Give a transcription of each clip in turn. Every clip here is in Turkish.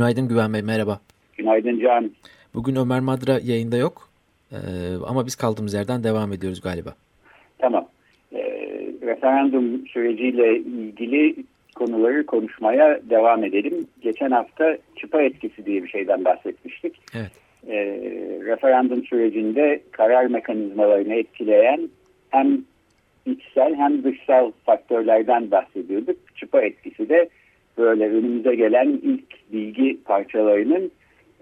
Günaydın Güven Bey, merhaba. Günaydın Can. Bugün Ömer Madra yayında yok ee, ama biz kaldığımız yerden devam ediyoruz galiba. Tamam. Ee, referandum süreciyle ilgili konuları konuşmaya devam edelim. Geçen hafta çıpa etkisi diye bir şeyden bahsetmiştik. Evet. Ee, referandum sürecinde karar mekanizmalarını etkileyen hem içsel hem dışsal faktörlerden bahsediyorduk. Çıpa etkisi de böyle önümüze gelen ilk bilgi parçalarının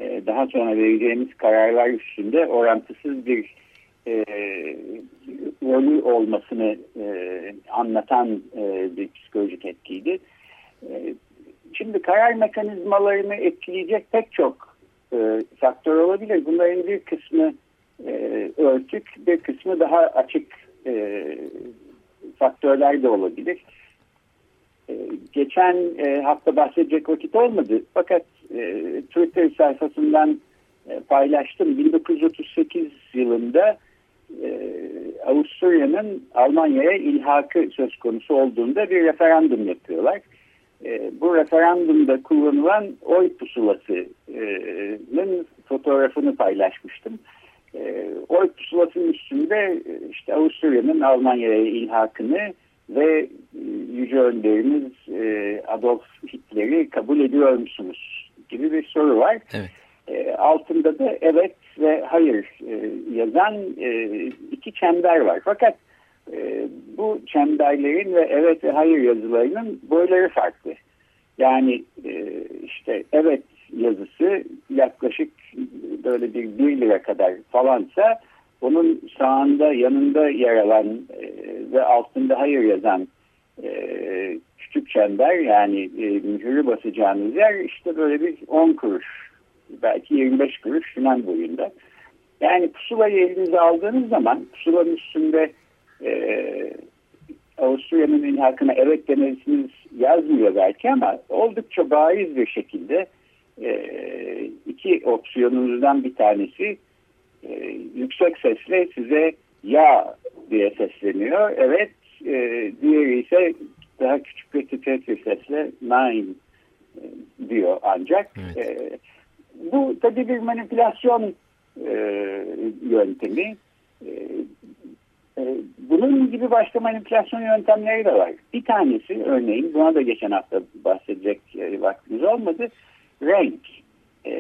e, daha sonra vereceğimiz kararlar üstünde orantısız bir e, rolü olmasını e, anlatan bir psikolojik etkiydi. Şimdi karar mekanizmalarını etkileyecek pek çok faktör olabilir. Bunların bir kısmı örtük, bir kısmı daha açık faktörler de olabilir. E, geçen e, hafta bahsedecek vakit olmadı. Fakat e, Twitter sayfasından paylaştım. 1938 yılında Avusturya'nın Almanya'ya ilhakı söz konusu olduğunda bir referandum yapıyorlar. Bu referandumda kullanılan oy pusulasının fotoğrafını paylaşmıştım. Oy pusulasının üstünde işte Avusturya'nın Almanya'ya ilhakını ve Yüce Önderimiz e, Adolf Hitler'i kabul ediyor musunuz gibi bir soru var. Evet. E, altında da evet ve hayır e, yazan e, iki çember var. Fakat e, bu çemberlerin ve evet ve hayır yazılarının boyları farklı. Yani e, işte evet yazısı yaklaşık böyle bir 1 lira kadar falansa onun sağında yanında yer alan e, ve altında hayır yazan e, küçük çember yani e, mühürü basacağınız yer işte böyle bir 10 kuruş belki 25 kuruş falan boyunda. Yani pusulayı elinize aldığınız zaman pusulanın üstünde e, Avusturya'nın ilhakına evet demesiniz yazmıyor belki ama oldukça bariz bir şekilde e, iki opsiyonunuzdan bir tanesi e, yüksek sesle size ya diye sesleniyor. Evet e, diğeri ise daha küçük bir sesle nine e, diyor ancak. Evet. E, bu tabii bir manipülasyon e, yöntemi. E, e, bunun gibi başka manipülasyon yöntemleri de var. Bir tanesi örneğin buna da geçen hafta bahsedecek e, vaktimiz olmadı. Renk. E,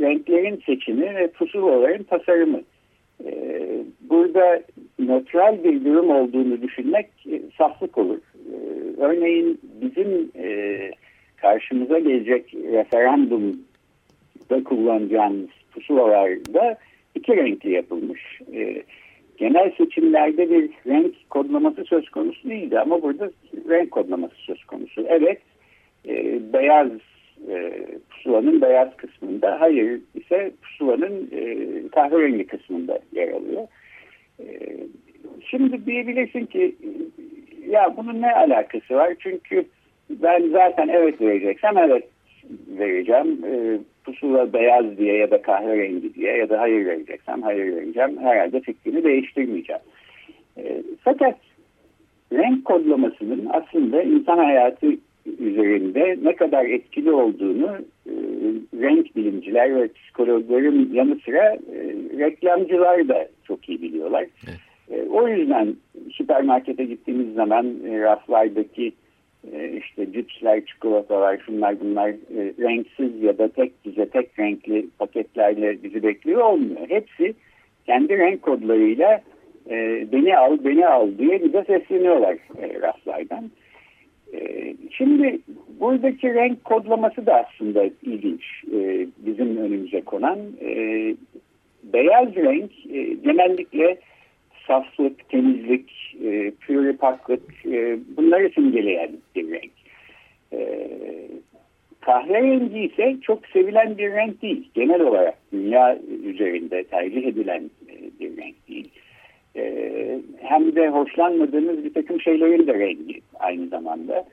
renklerin seçimi ve pusulaların tasarımı. E, burada nötral bir durum olduğunu düşünmek e, saflık olur. E, örneğin bizim e, karşımıza gelecek referandumda kullanacağımız pusulalarda iki renkli yapılmış. E, genel seçimlerde bir renk kodlaması söz konusu değildi ama burada renk kodlaması söz konusu. Evet, beyaz pusulanın beyaz kısmında, hayır ise pusulanın kahverengi kısmında yer alıyor. E, şimdi diyebilirsin ki ya bunun ne alakası var? Çünkü ben zaten evet vereceksem evet vereceğim. E, pusula beyaz diye ya da kahverengi diye ya da hayır vereceksem hayır vereceğim. Herhalde fikrimi değiştirmeyeceğim. E, fakat renk kodlamasının aslında insan hayatı üzerinde ne kadar etkili olduğunu e, renk bilimciler ve psikologların yanı sıra e, reklamcılar da çok iyi biliyorlar. Evet. E, o yüzden süpermarkete gittiğimiz zaman e, raflardaki e, işte cipsler, çikolatalar, şunlar bunlar e, renksiz ya da tek düze, tek renkli paketlerle bizi bekliyor olmuyor. Hepsi kendi renk kodlarıyla e, beni al, beni al diye bize sesleniyorlar e, raflardan. E, şimdi buradaki renk kodlaması da aslında ilginç e, bizim önümüze konan. E, beyaz renk e, genellikle saflık, temizlik, e, pürü paklık e, bunları simgeleyen bir renk. E, kahverengi ise çok sevilen bir renk değil. Genel olarak dünya üzerinde tercih edilen bir renk değil. E, hem de hoşlanmadığınız bir takım şeylerin de rengi aynı zamanda.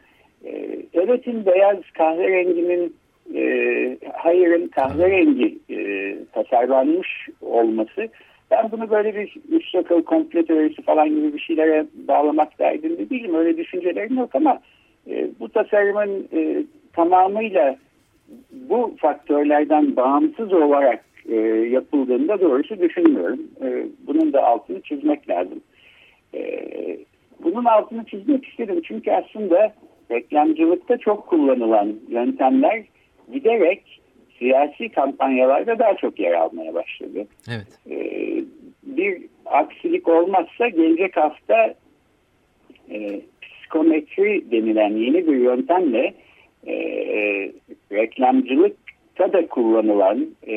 E, evet'in beyaz kahverenginin e, hayırın kahverengi e, tasarlanmış olması ben bunu böyle bir üç akıl komple teorisi falan gibi bir şeylere bağlamak derdinde değilim. Öyle düşüncelerim yok ama e, bu tasarımın tamamıyla bu faktörlerden bağımsız olarak e, yapıldığında doğrusu düşünmüyorum. E, bunun da altını çizmek lazım. E, bunun altını çizmek istedim çünkü aslında reklamcılıkta çok kullanılan yöntemler giderek siyasi kampanyalarda daha çok yer almaya başladı. Evet. E, bir aksilik olmazsa gelecek hafta e, psikometri denilen yeni bir yöntemle e, reklamcılıkta da kullanılan e,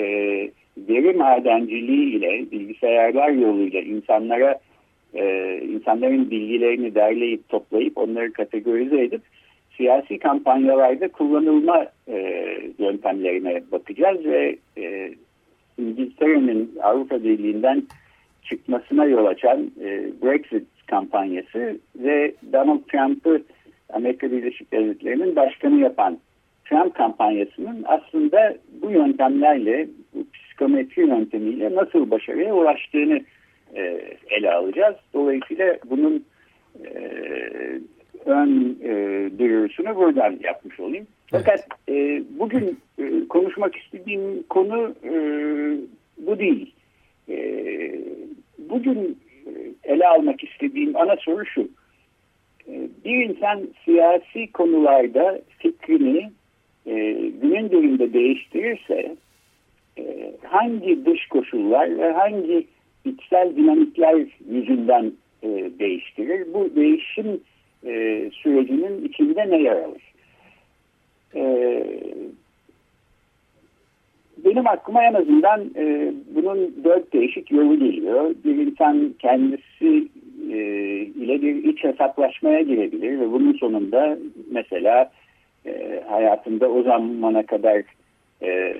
veri madenciliği ile bilgisayarlar yoluyla insanlara e, insanların bilgilerini derleyip toplayıp onları kategorize edip siyasi kampanyalarda kullanılma e, yöntemlerine bakacağız ve e, İngiltere'nin Avrupa Birliği'nden çıkmasına yol açan e, Brexit kampanyası ve Donald Trump'ı Amerika Birleşik Devletleri'nin başkanı yapan Trump kampanyasının aslında bu yöntemlerle, bu psikometri yöntemiyle nasıl başarıya ulaştığını e, ele alacağız. Dolayısıyla bunun e, ön e, duyurusunu buradan yapmış olayım. Fakat e, bugün e, konuşmak istediğim konu e, bu değil. E, bugün e, ele almak istediğim ana soru şu. E, bir insan siyasi konularda fikrini e, günün birinde değiştirirse e, hangi dış koşullar ve hangi içsel dinamikler yüzünden e, değiştirir? Bu değişim e, sürecinin içinde ne yer alır? E, benim aklıma en azından e, bunun dört değişik yolu geliyor. Bir insan kendisi e, ile bir iç hesaplaşmaya girebilir ve bunun sonunda mesela e, hayatında o zamana kadar e,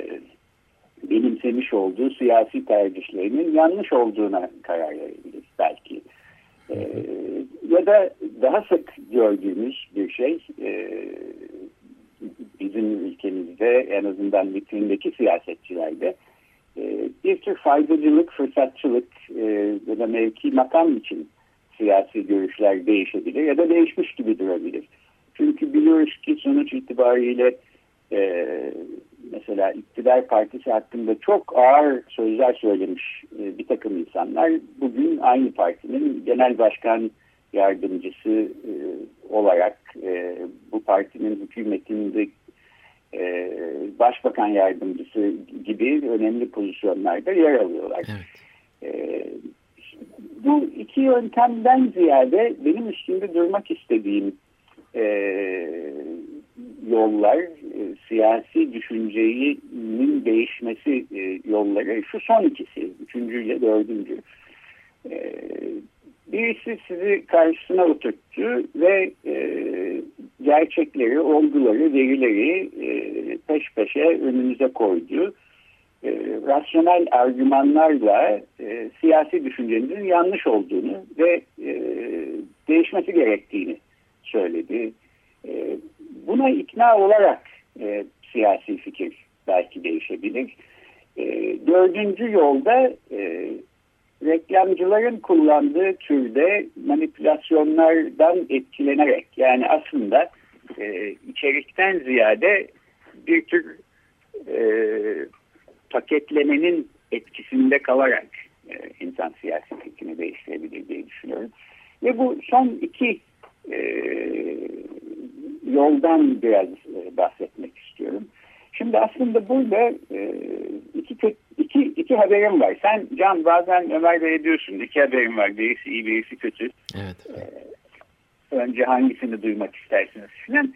benimsemiş olduğu siyasi tercihlerinin yanlış olduğuna karar verebilir belki. E, ya da daha sık gördüğümüz bir şey e, bizim ülkemizde en azından vitrindeki siyasetçilerde e, bir tür faydacılık, fırsatçılık e, ya da mevki makam için siyasi görüşler değişebilir ya da değişmiş gibi durabilir. Çünkü biliyoruz ki sonuç itibariyle e, mesela iktidar partisi hakkında çok ağır sözler söylemiş e, bir takım insanlar bugün aynı partinin genel başkan yardımcısı e, olarak e, bu partinin hükümetinde e, başbakan yardımcısı gibi önemli pozisyonlarda yer alıyorlar. Evet. E, bu iki yöntemden ziyade benim üstünde durmak istediğim e, yollar, e, siyasi düşüncenin değişmesi e, yolları şu son ikisi, üçüncüyle dördüncü. E, birisi sizi karşısına oturttu ve e, gerçekleri, olguları, verileri e, peş peşe önünüze koydu. E, rasyonel argümanlarla e, siyasi düşüncenizin yanlış olduğunu ve e, değişmesi gerektiğini söyledi. E, buna ikna olarak e, siyasi fikir belki değişebilir. E, dördüncü yolda e, reklamcıların kullandığı türde manipülasyonlardan etkilenerek yani aslında içerikten ziyade bir tür paketlemenin etkisinde kalarak insan siyasi fikrini değiştirebilir diye düşünüyorum. Ve bu son iki e, yoldan biraz e, bahsetmek istiyorum. Şimdi aslında burada e, iki, iki, iki haberim var. Sen Can bazen Ömer Bey diyorsun iki haberim var. Birisi iyi birisi kötü. Evet. E, önce hangisini duymak istersiniz filan.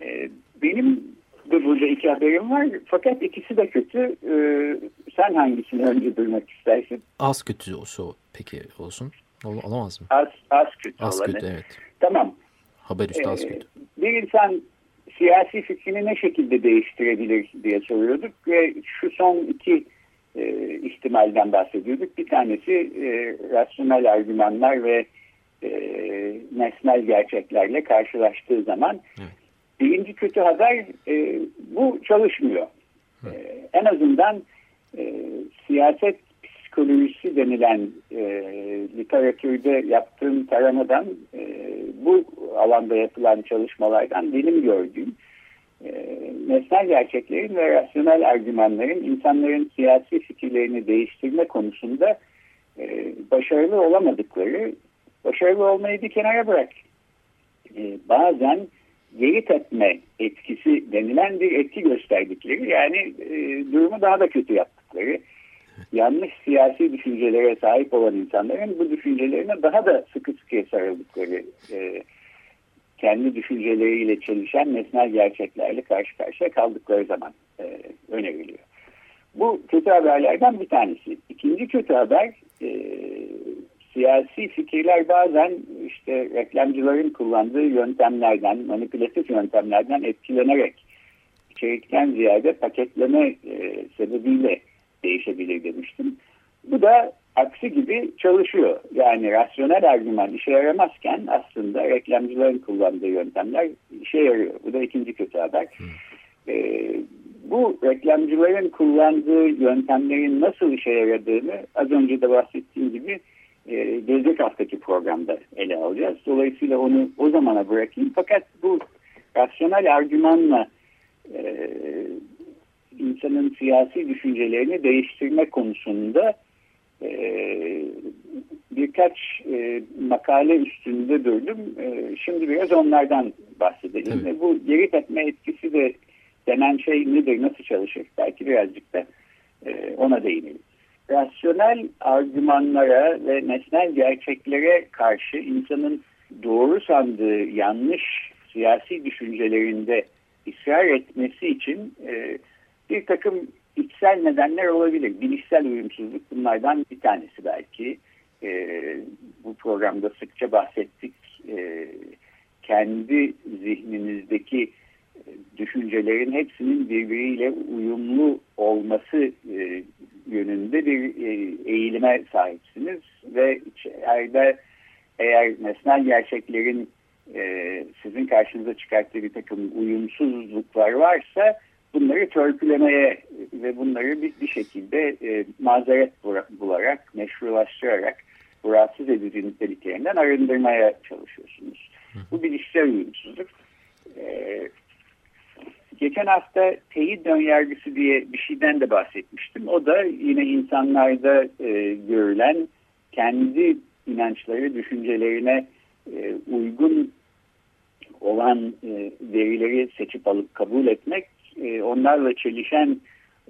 E, benim de burada iki haberim var. Fakat ikisi de kötü. E, sen hangisini önce duymak istersin? Az kötü olsun peki olsun. Ol, mı? Az, az kötü Az olanı. kötü evet. Tamam. Haber üstü az kötü. Bir insan siyasi fikrini ne şekilde değiştirebilir diye soruyorduk ve şu son iki e, ihtimalden bahsediyorduk. Bir tanesi e, rasyonel argümanlar ve e, nesnel gerçeklerle karşılaştığı zaman evet. birinci kötü haber e, bu çalışmıyor. E, en azından e, siyaset psikolojisi denilen e, literatürde yaptığım taramadan e, bu alanda yapılan çalışmalardan benim gördüğüm e, nesnel gerçeklerin ve rasyonel argümanların insanların siyasi fikirlerini değiştirme konusunda e, başarılı olamadıkları, başarılı olmayı bir kenara bırak. E, bazen geri tepme etkisi denilen bir etki gösterdikleri yani e, durumu daha da kötü yaptıkları yanlış siyasi düşüncelere sahip olan insanların bu düşüncelerine daha da sıkı sıkıya sarıldıkları e, kendi düşünceleriyle çelişen nesnel gerçeklerle karşı karşıya kaldıkları zaman e, öneriliyor. Bu kötü haberlerden bir tanesi. İkinci kötü haber e, siyasi fikirler bazen işte reklamcıların kullandığı yöntemlerden, manipülatif yöntemlerden etkilenerek içerikten ziyade paketleme e, sebebiyle değişebilir demiştim. Bu da aksi gibi çalışıyor. Yani rasyonel argüman işe yaramazken aslında reklamcıların kullandığı yöntemler işe yarıyor. Bu da ikinci kötü haber. Ee, bu reklamcıların kullandığı yöntemlerin nasıl işe yaradığını az önce de bahsettiğim gibi e, gelecek haftaki programda ele alacağız. Dolayısıyla onu o zamana bırakayım. Fakat bu rasyonel argümanla e, insanın siyasi düşüncelerini değiştirme konusunda e, birkaç e, makale üstünde durdum. E, şimdi biraz onlardan bahsedelim. Ve bu geri tepme etkisi de denen şey nedir, nasıl çalışır? Belki birazcık da e, ona değinelim. Rasyonel argümanlara ve nesnel gerçeklere karşı insanın doğru sandığı yanlış siyasi düşüncelerinde ısrar etmesi için e, bir takım içsel nedenler olabilir. Bilişsel uyumsuzluk bunlardan bir tanesi belki. E, bu programda sıkça bahsettik. E, kendi zihninizdeki e, düşüncelerin hepsinin birbiriyle uyumlu olması e, yönünde bir e, eğilime sahipsiniz ve içeride eğer nesnel gerçeklerin e, sizin karşınıza çıkarttığı bir takım uyumsuzluklar varsa bunları törpülemeye ve bunları bir, bir şekilde e, mazeret bularak, meşrulaştırarak bu rahatsız edici niteliklerinden arındırmaya çalışıyorsunuz. Bu bilişsel uyumsuzluk. E, geçen hafta teyit yargısı diye bir şeyden de bahsetmiştim. O da yine insanlarda e, görülen kendi inançları, düşüncelerine e, uygun olan e, verileri seçip alıp kabul etmek e, onlarla çelişen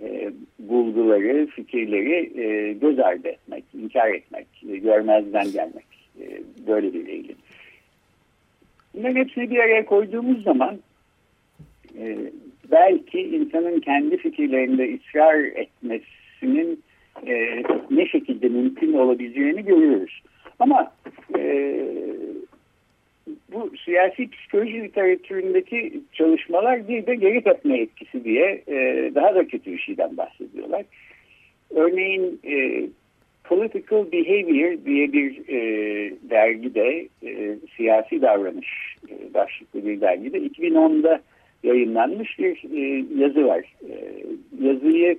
e, bulguları, fikirleri e, göz ardı etmek, inkar etmek, görmezden gelmek. Böyle bir eğilim. Bunların hepsini bir araya koyduğumuz zaman belki insanın kendi fikirlerinde ısrar etmesinin ne şekilde mümkün olabileceğini görüyoruz. Ama bu siyasi psikoloji literatüründeki çalışmalar bir de geri tepme etkisi diye e, daha da kötü bir şeyden bahsediyorlar. Örneğin e, Political Behavior diye bir e, dergide, e, siyasi davranış e, başlıklı bir dergide 2010'da yayınlanmış bir e, yazı var. E, yazıyı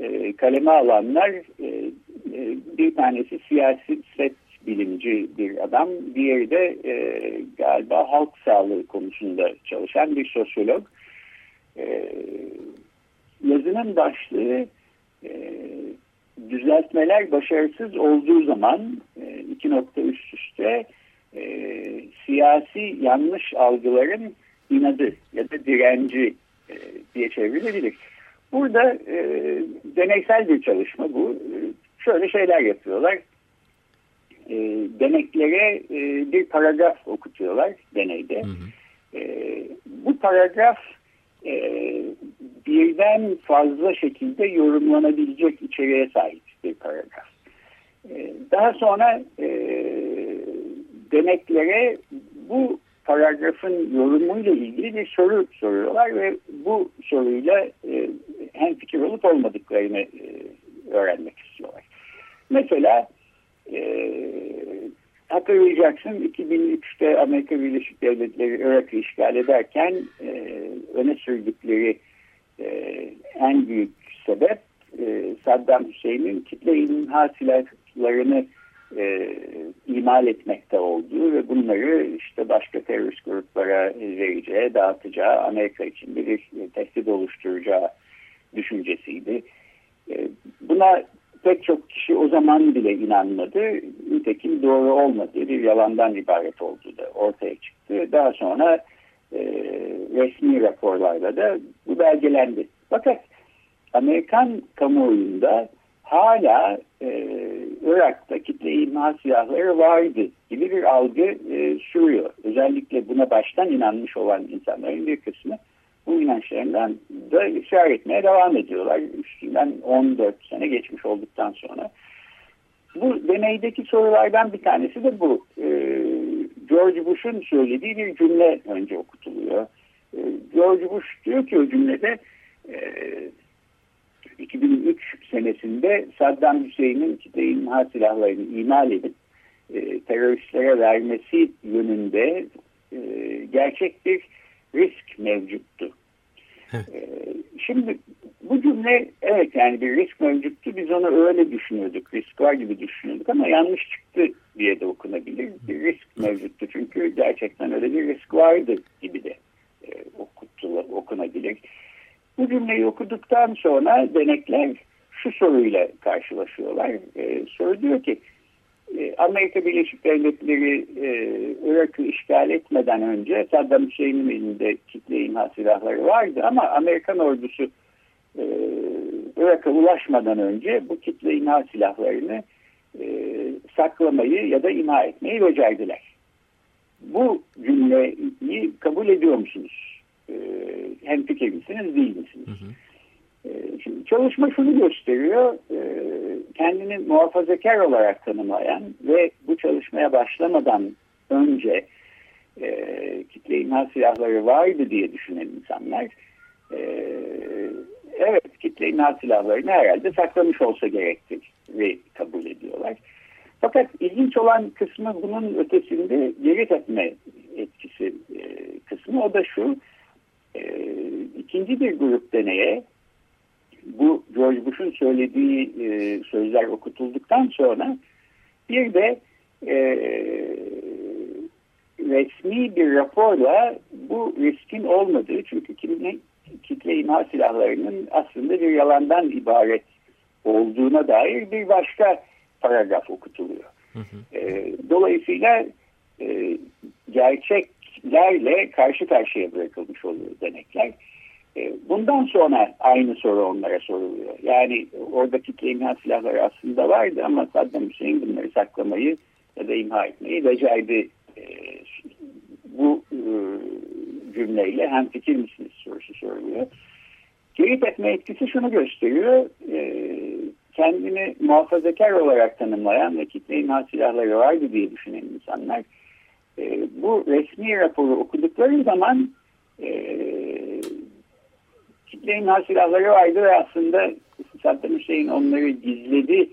e, kaleme alanlar e, e, bir tanesi siyaset bilimci bir adam. Diğeri de e, galiba halk sağlığı konusunda çalışan bir sosyolog. E, yazının başlığı e, düzeltmeler başarısız olduğu zaman e, iki nokta üst üste e, siyasi yanlış algıların inadı ya da direnci e, diye çevrilebilir. Burada e, deneysel bir çalışma bu. Şöyle şeyler yapıyorlar e, deneklere e, bir paragraf okutuyorlar deneyde. Hı hı. E, bu paragraf e, birden fazla şekilde yorumlanabilecek içeriğe sahip bir paragraf. E, daha sonra e, deneklere bu paragrafın yorumuyla ilgili bir soru soruyorlar ve bu soruyla e, hem fikir olup olmadıklarını e, öğrenmek istiyorlar. Mesela e, hatırlayacaksın 2003'te Amerika Birleşik Devletleri Irak'ı işgal ederken e, öne sürdükleri e, en büyük sebep e, Saddam Hüseyin'in kitle imha silahlarını e, imal etmekte olduğu ve bunları işte başka terörist gruplara vereceği, dağıtacağı, Amerika için bir tehdit oluşturacağı düşüncesiydi. E, buna pek çok kişi o zaman bile inanmadı. Nitekim doğru olmadığı bir yalandan ibaret olduğu da ortaya çıktı. Daha sonra e, resmi raporlarda da bu belgelendi. Fakat Amerikan kamuoyunda hala e, Irak'ta kitle imha silahları vardı gibi bir algı e, sürüyor. Özellikle buna baştan inanmış olan insanların bir kısmı bu inançlarından da ısrar etmeye devam ediyorlar. Üstünden 14 sene geçmiş olduktan sonra. Bu deneydeki sorulardan bir tanesi de bu. Ee, George Bush'un söylediği bir cümle önce okutuluyor. Ee, George Bush diyor ki o cümlede e, 2003 senesinde Saddam Hüseyin'in kitle imha silahlarını imal edip e, teröristlere vermesi yönünde e, gerçek bir risk mevcuttu. Ee, şimdi bu cümle evet yani bir risk mevcuttu. Biz onu öyle düşünüyorduk. Risk var gibi düşünüyorduk ama yanlış çıktı diye de okunabilir. Bir risk mevcuttu çünkü gerçekten öyle bir risk vardı gibi de e, okutula, okunabilir. Bu cümleyi okuduktan sonra denekler şu soruyla karşılaşıyorlar. E, soru diyor ki Amerika Birleşik Devletleri e, Irak'ı işgal etmeden önce Saddam Hüseyin'in elinde kitle imha silahları vardı ama Amerikan ordusu e, Irak'a ulaşmadan önce bu kitle imha silahlarını e, saklamayı ya da imha etmeyi becerdiler. Bu cümleyi kabul ediyor musunuz? E, hem fikir misiniz değil misiniz? Hı hı. Ee, şimdi çalışma şunu gösteriyor, ee, kendini muhafazakar olarak tanımlayan ve bu çalışmaya başlamadan önce e, kitle imha silahları vardı diye düşünen insanlar, e, evet kitle imha silahlarını herhalde saklamış olsa gerektir ve kabul ediyorlar. Fakat ilginç olan kısmı bunun ötesinde geri tepme etkisi e, kısmı o da şu, ikinci bir grup deneye bu George Bush'un söylediği e, sözler okutulduktan sonra bir de e, resmi bir raporla bu riskin olmadığı çünkü kitle, kitle imha silahlarının aslında bir yalandan ibaret olduğuna dair bir başka paragraf okutuluyor. Hı hı. E, dolayısıyla e, gerçeklerle karşı karşıya bırakılmış oluyor denekler. E, bundan sonra aynı soru onlara soruluyor. Yani oradaki imha silahları aslında vardı ama Saddam Hüseyin bunları saklamayı ya da imha etmeyi becerdi. E, bu e, cümleyle hem fikir misiniz sorusu soruluyor. Geri tepme etkisi şunu gösteriyor. Kendini muhafazakar olarak tanımlayan ve kitle imha silahları vardı diye düşünen insanlar bu resmi raporu okudukları zaman kitle imha silahları vardı ve aslında Saddam Hüseyin onları gizledi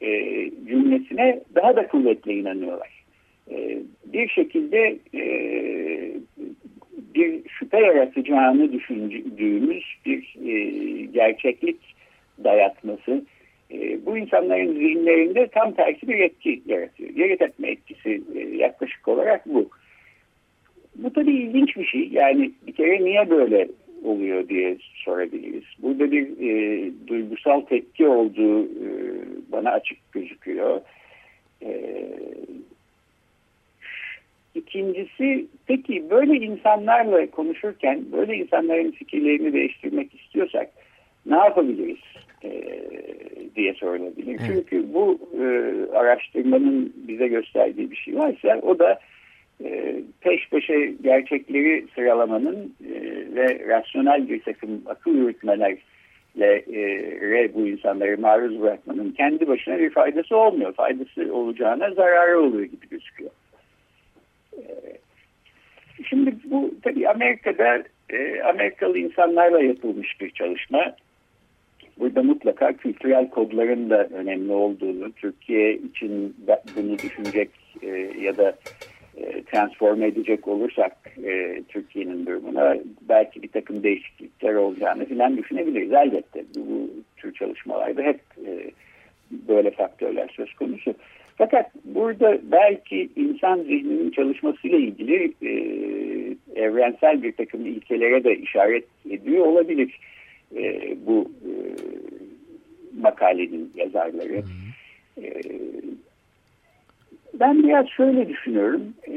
e, cümlesine daha da kuvvetli inanıyorlar. E, bir şekilde e, bir şüphe yaratacağını düşündüğümüz bir e, gerçeklik dayatması e, bu insanların zihinlerinde tam tersi bir etki yaratıyor. Geri etme etkisi e, yaklaşık olarak bu. Bu tabii ilginç bir şey. Yani bir kere niye böyle oluyor diye sorabiliriz. Burada bir e, duygusal tepki olduğu e, bana açık gözüküyor. E, ikincisi peki böyle insanlarla konuşurken böyle insanların fikirlerini değiştirmek istiyorsak ne yapabiliriz e, diye sorulabilir. Evet. Çünkü bu e, araştırmanın bize gösterdiği bir şey varsa o da e, peş peşe gerçekleri sıralamanın e, ve rasyonel bir takım akıl yürütmelerle e, bu insanları maruz bırakmanın kendi başına bir faydası olmuyor. Faydası olacağına zararı oluyor gibi gözüküyor. bu tabii Amerika'da e, Amerikalı insanlarla yapılmış bir çalışma. Burada mutlaka kültürel kodların da önemli olduğunu, Türkiye için bunu düşünecek e, ya da e, transforme edecek olursak e, Türkiye'nin durumuna belki bir takım değişiklikler olacağını filan düşünebiliriz. Elbette bu, bu tür çalışmalarda hep e, böyle faktörler söz konusu. Fakat burada belki insan zihninin çalışmasıyla ilgili e, evrensel bir takım ilkelere de işaret ediyor olabilir e, bu e, makalenin yazarları. E, ben biraz şöyle düşünüyorum. E,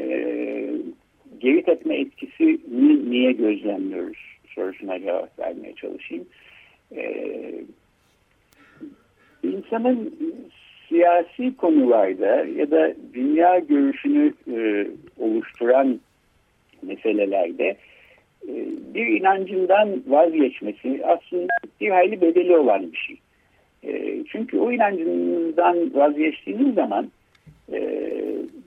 geri tepme etkisini niye gözlemliyoruz sorusuna cevap vermeye çalışayım. E, insanın siyasi konularda ya da dünya görüşünü e, oluşturan meselelerde e, bir inancından vazgeçmesi aslında bir hayli bedeli olan bir şey. E, çünkü o inancından vazgeçtiğiniz zaman e,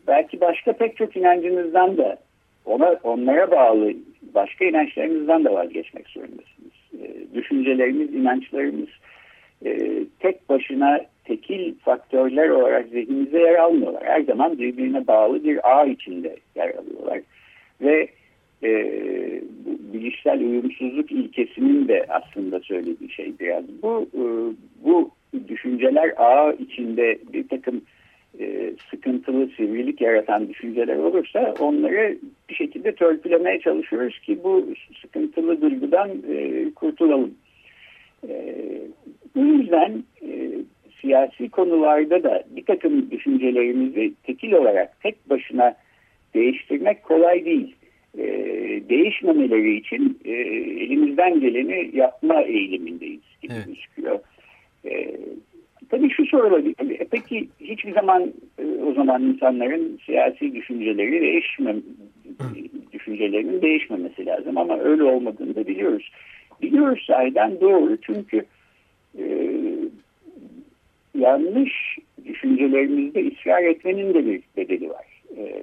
belki başka pek çok inancınızdan da ona onlara bağlı başka inançlarınızdan da vazgeçmek zorundasınız. E, düşüncelerimiz, inançlarımız e, tek başına tekil faktörler olarak zihnimize yer almıyorlar. Her zaman birbirine bağlı bir ağ içinde yer alıyorlar. Ve e, bu bilişsel uyumsuzluk ilkesinin de aslında söylediği şey biraz. Bu, e, bu düşünceler ağ içinde bir takım e, sıkıntılı, sivrilik yaratan düşünceler olursa onları bir şekilde törpülemeye çalışıyoruz ki bu sıkıntılı duygudan e, kurtulalım. E, bu yüzden e, siyasi konularda da bir takım düşüncelerimizi tekil olarak tek başına değiştirmek kolay değil. E, değişmemeleri için e, elimizden geleni yapma eğilimindeyiz gibi evet. gözüküyor. E, tabii şu sorulabilir. E, peki hiçbir zaman o zaman insanların siyasi düşünceleri değişmem, düşüncelerinin değişmemesi lazım ama öyle olmadığını da biliyoruz. Biliyoruz sahiden doğru çünkü e, yanlış düşüncelerimizde ısrar etmenin de bir bedeli var. E,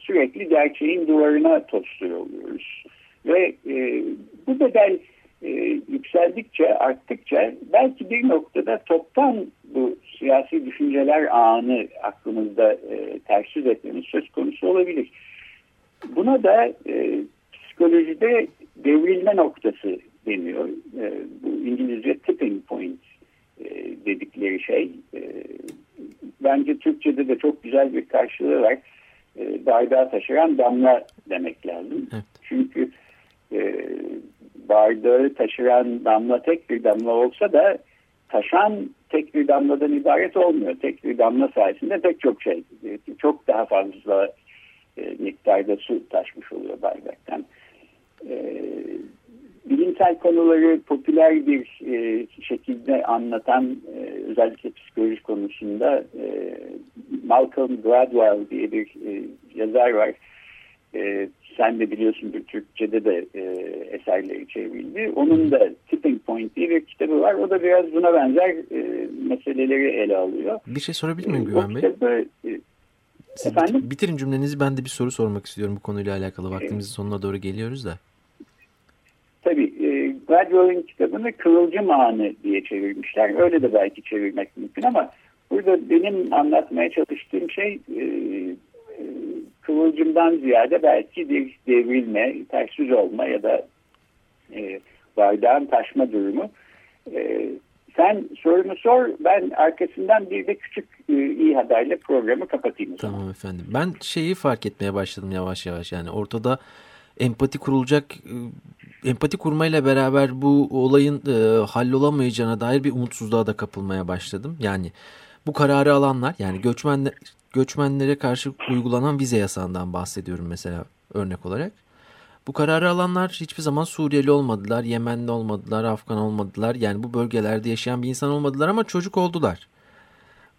sürekli gerçeğin duvarına tostuyor oluyoruz. Ve e, bu bedel e, yükseldikçe, arttıkça belki bir noktada toptan siyasi düşünceler ağını aklımızda e, ters yüz etmemiz söz konusu olabilir. Buna da e, psikolojide devrilme noktası deniyor. E, bu İngilizce tipping point e, dedikleri şey. E, bence Türkçe'de de çok güzel bir karşılığı var. E, bardağı taşıran damla demek lazım. Evet. Çünkü e, bardağı taşıran damla tek bir damla olsa da taşan tek bir damladan ibaret olmuyor. Tek bir damla sayesinde pek çok şey, çok daha fazla e, miktarda su taşmış oluyor bardaktan. E, bilimsel konuları popüler bir e, şekilde anlatan e, özellikle psikoloji konusunda e, Malcolm Gladwell diye bir e, yazar var. E, sen de biliyorsun bir Türkçe'de de e, eserleri çevrildi. Onun da Tipping Point diye bir kitabı var. O da biraz buna benzer e, meseleleri ele alıyor. Bir şey sorabilir miyim e, Güven Bey? Kitabı, e, Siz efendim? bitirin cümlenizi ben de bir soru sormak istiyorum bu konuyla alakalı. Vaktimizin sonuna doğru geliyoruz da. Tabii e, Gladwell'in kitabını Kıvılcım Anı diye çevirmişler. Öyle de belki çevirmek mümkün ama burada benim anlatmaya çalıştığım şey e, e, kıvılcımdan ziyade belki bir devrilme, ters olma ya da e, bardağın taşma durumu. E, sen sorunu sor, ben arkasından bir de küçük e, iyi haberle programı kapatayım. Tamam efendim. Ben şeyi fark etmeye başladım yavaş yavaş. Yani ortada empati kurulacak e, empati kurmayla beraber bu olayın e, hallolamayacağına dair bir umutsuzluğa da kapılmaya başladım. Yani bu kararı alanlar yani göçmenler göçmenlere karşı uygulanan vize yasağından bahsediyorum mesela örnek olarak. Bu kararı alanlar hiçbir zaman Suriyeli olmadılar, Yemenli olmadılar, Afgan olmadılar. Yani bu bölgelerde yaşayan bir insan olmadılar ama çocuk oldular.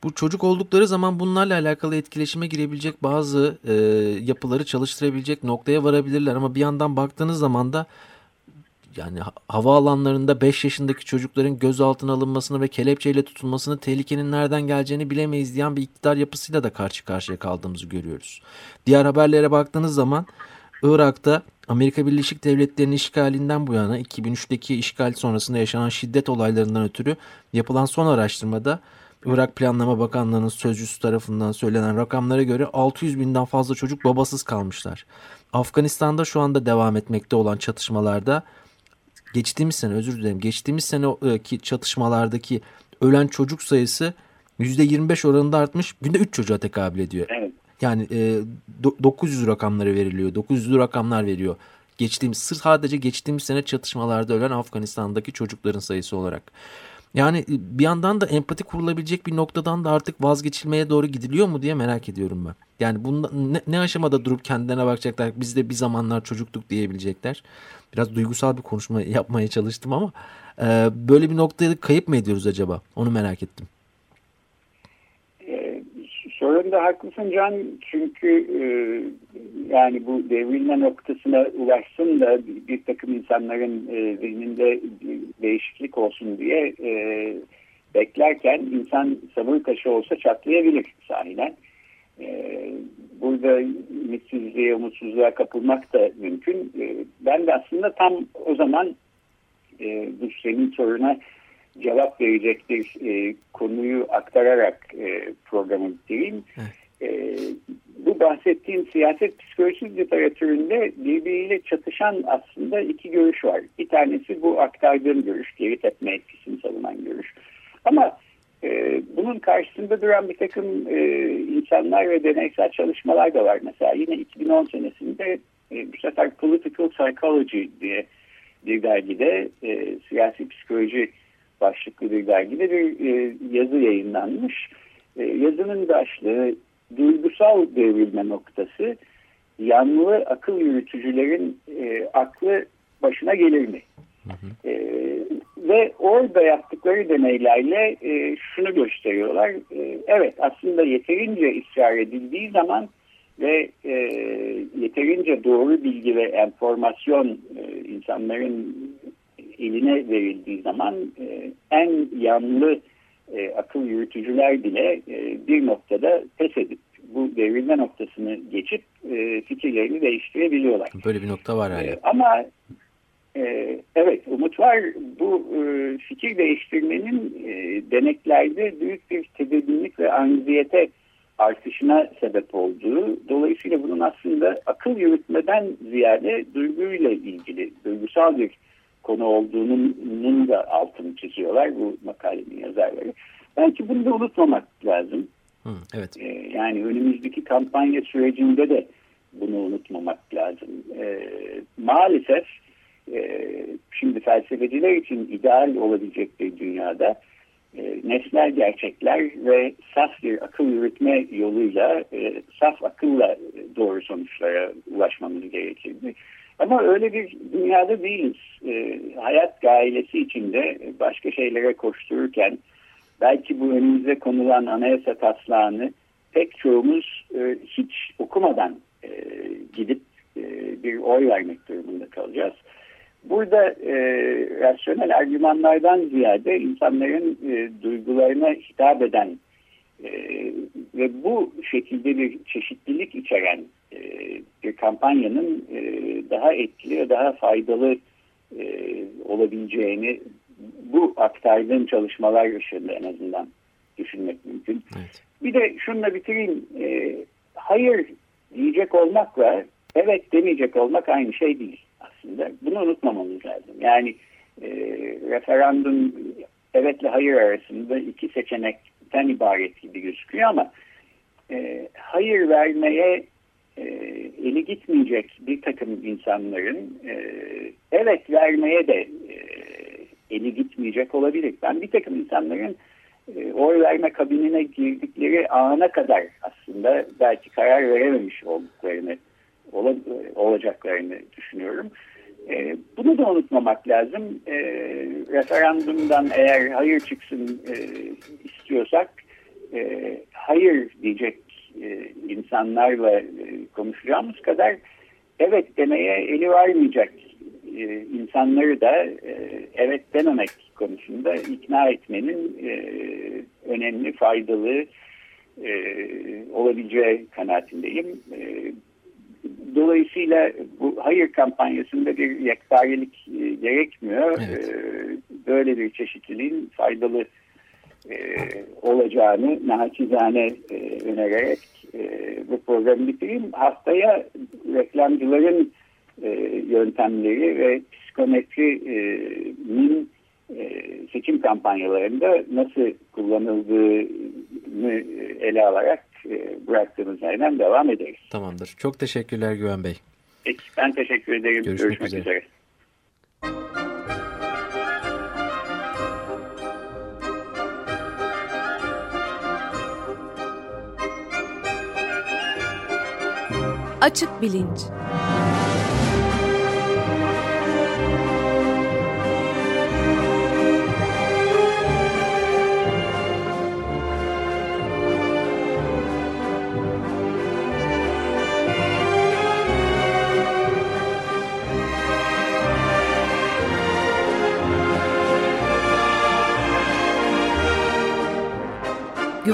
Bu çocuk oldukları zaman bunlarla alakalı etkileşime girebilecek bazı e, yapıları çalıştırabilecek noktaya varabilirler. Ama bir yandan baktığınız zaman da yani hava alanlarında 5 yaşındaki çocukların gözaltına alınmasını ve kelepçeyle tutulmasını tehlikenin nereden geleceğini bilemeyiz diyen bir iktidar yapısıyla da karşı karşıya kaldığımızı görüyoruz. Diğer haberlere baktığınız zaman Irak'ta Amerika Birleşik Devletleri'nin işgalinden bu yana 2003'teki işgal sonrasında yaşanan şiddet olaylarından ötürü yapılan son araştırmada Irak Planlama Bakanlığı'nın sözcüsü tarafından söylenen rakamlara göre 600 binden fazla çocuk babasız kalmışlar. Afganistan'da şu anda devam etmekte olan çatışmalarda geçtiğimiz sene özür dilerim geçtiğimiz seneki çatışmalardaki ölen çocuk sayısı %25 oranında artmış. Günde 3 çocuğa tekabül ediyor. Evet. Yani e, 900 rakamları veriliyor. 900 rakamlar veriyor. Geçtiğimiz sadece geçtiğimiz sene çatışmalarda ölen Afganistan'daki çocukların sayısı olarak. Yani e, bir yandan da empati kurulabilecek bir noktadan da artık vazgeçilmeye doğru gidiliyor mu diye merak ediyorum ben. Yani bunda ne, ne aşamada durup kendilerine bakacaklar, biz de bir zamanlar çocuktuk diyebilecekler. Biraz duygusal bir konuşma yapmaya çalıştım ama e, böyle bir noktaya kayıp mı ediyoruz acaba? Onu merak ettim. Sorunda haklısın Can çünkü e, yani bu devrilme noktasına ulaşsın da bir takım insanların e, zihninde değişiklik olsun diye e, beklerken insan sabır taşı olsa çatlayabilir sahiden. E, burada ümitsizliğe, umutsuzluğa kapılmak da mümkün. E, ben de aslında tam o zaman e, bu senin soruna cevap verecek bir e, konuyu aktararak e, programı bitireyim. E, bu bahsettiğim siyaset psikolojisi literatüründe birbiriyle çatışan aslında iki görüş var. Bir tanesi bu aktardığım görüş, geri tepme etkisini savunan görüş. Ama e, bunun karşısında duran bir takım e, insanlar ve deneysel çalışmalar da var. Mesela yine 2010 senesinde e, bu sefer Political Psychology diye bir dergide e, siyasi psikoloji başlıklı bir dergide bir e, yazı yayınlanmış. E, yazının başlığı duygusal devrilme noktası yanlı akıl yürütücülerin e, aklı başına gelir mi? Hı hı. E, ve orada yaptıkları deneylerle e, şunu gösteriyorlar. E, evet aslında yeterince ısrar edildiği zaman ve e, yeterince doğru bilgi ve enformasyon e, insanların eline verildiği zaman e, en yanlı e, akıl yürütücüler bile e, bir noktada pes edip bu devrilme noktasını geçip e, fikirlerini değiştirebiliyorlar. Böyle bir nokta var hala. E, ama e, evet umut var. Bu e, fikir değiştirmenin e, deneklerde büyük bir tedirginlik ve anziyete artışına sebep olduğu. Dolayısıyla bunun aslında akıl yürütmeden ziyade duyguyla ilgili, duygusal bir konu olduğunun da altını çiziyorlar bu makalenin yazarları. Belki bunu da unutmamak lazım. Hı, evet. Ee, yani önümüzdeki kampanya sürecinde de bunu unutmamak lazım. Ee, maalesef e, şimdi felsefeciler için ideal olabilecek bir dünyada e, nesnel gerçekler ve saf bir akıl yürütme yoluyla e, saf akılla doğru sonuçlara ulaşmamız gerekirdi. Ama öyle bir dünyada değiliz. E, hayat gailesi içinde başka şeylere koştururken belki bu önümüze konulan anayasa taslağını pek çoğumuz e, hiç okumadan e, gidip e, bir oy vermek durumunda kalacağız. Burada e, rasyonel argümanlardan ziyade insanların e, duygularına hitap eden e, ve bu şekilde bir çeşitlilik içeren e, bir kampanyanın e, daha etkili ve daha faydalı e, olabileceğini bu aktardığım çalışmalar ışığında en azından düşünmek mümkün. Evet. Bir de şununla bitireyim. E, hayır diyecek olmakla evet demeyecek olmak aynı şey değil aslında. Bunu unutmamamız lazım. Yani e, referandum evetle hayır arasında iki seçenekten ibaret gibi gözüküyor ama e, hayır vermeye e, eli gitmeyecek bir takım insanların e, evet vermeye de e, eli gitmeyecek olabilir. Ben bir takım insanların e, oy verme kabinine girdikleri ana kadar aslında belki karar verememiş olduklarını ola, olacaklarını düşünüyorum. E, bunu da unutmamak lazım. E, referandumdan eğer hayır çıksın e, istiyorsak e, hayır diyecek e, insanlarla e, konuşacağımız kadar evet demeye eli varmayacak e, insanları da e, evet dememek konusunda ikna etmenin e, önemli, faydalı e, olabileceği kanaatindeyim. E, dolayısıyla bu hayır kampanyasında bir yektarelik e, gerekmiyor. Evet. E, böyle bir çeşitliliğin faydalı e, olacağını naçizane e, önererek e, bu programı bitireyim. Haftaya reklamcıların e, yöntemleri ve psikometrinin e, seçim kampanyalarında nasıl kullanıldığını ele alarak bıraktığımız yerden devam ederiz. Tamamdır. Çok teşekkürler Güven Bey. Peki, ben teşekkür ederim. Görüşmek, Görüşmek üzere. üzere. Açık Bilinç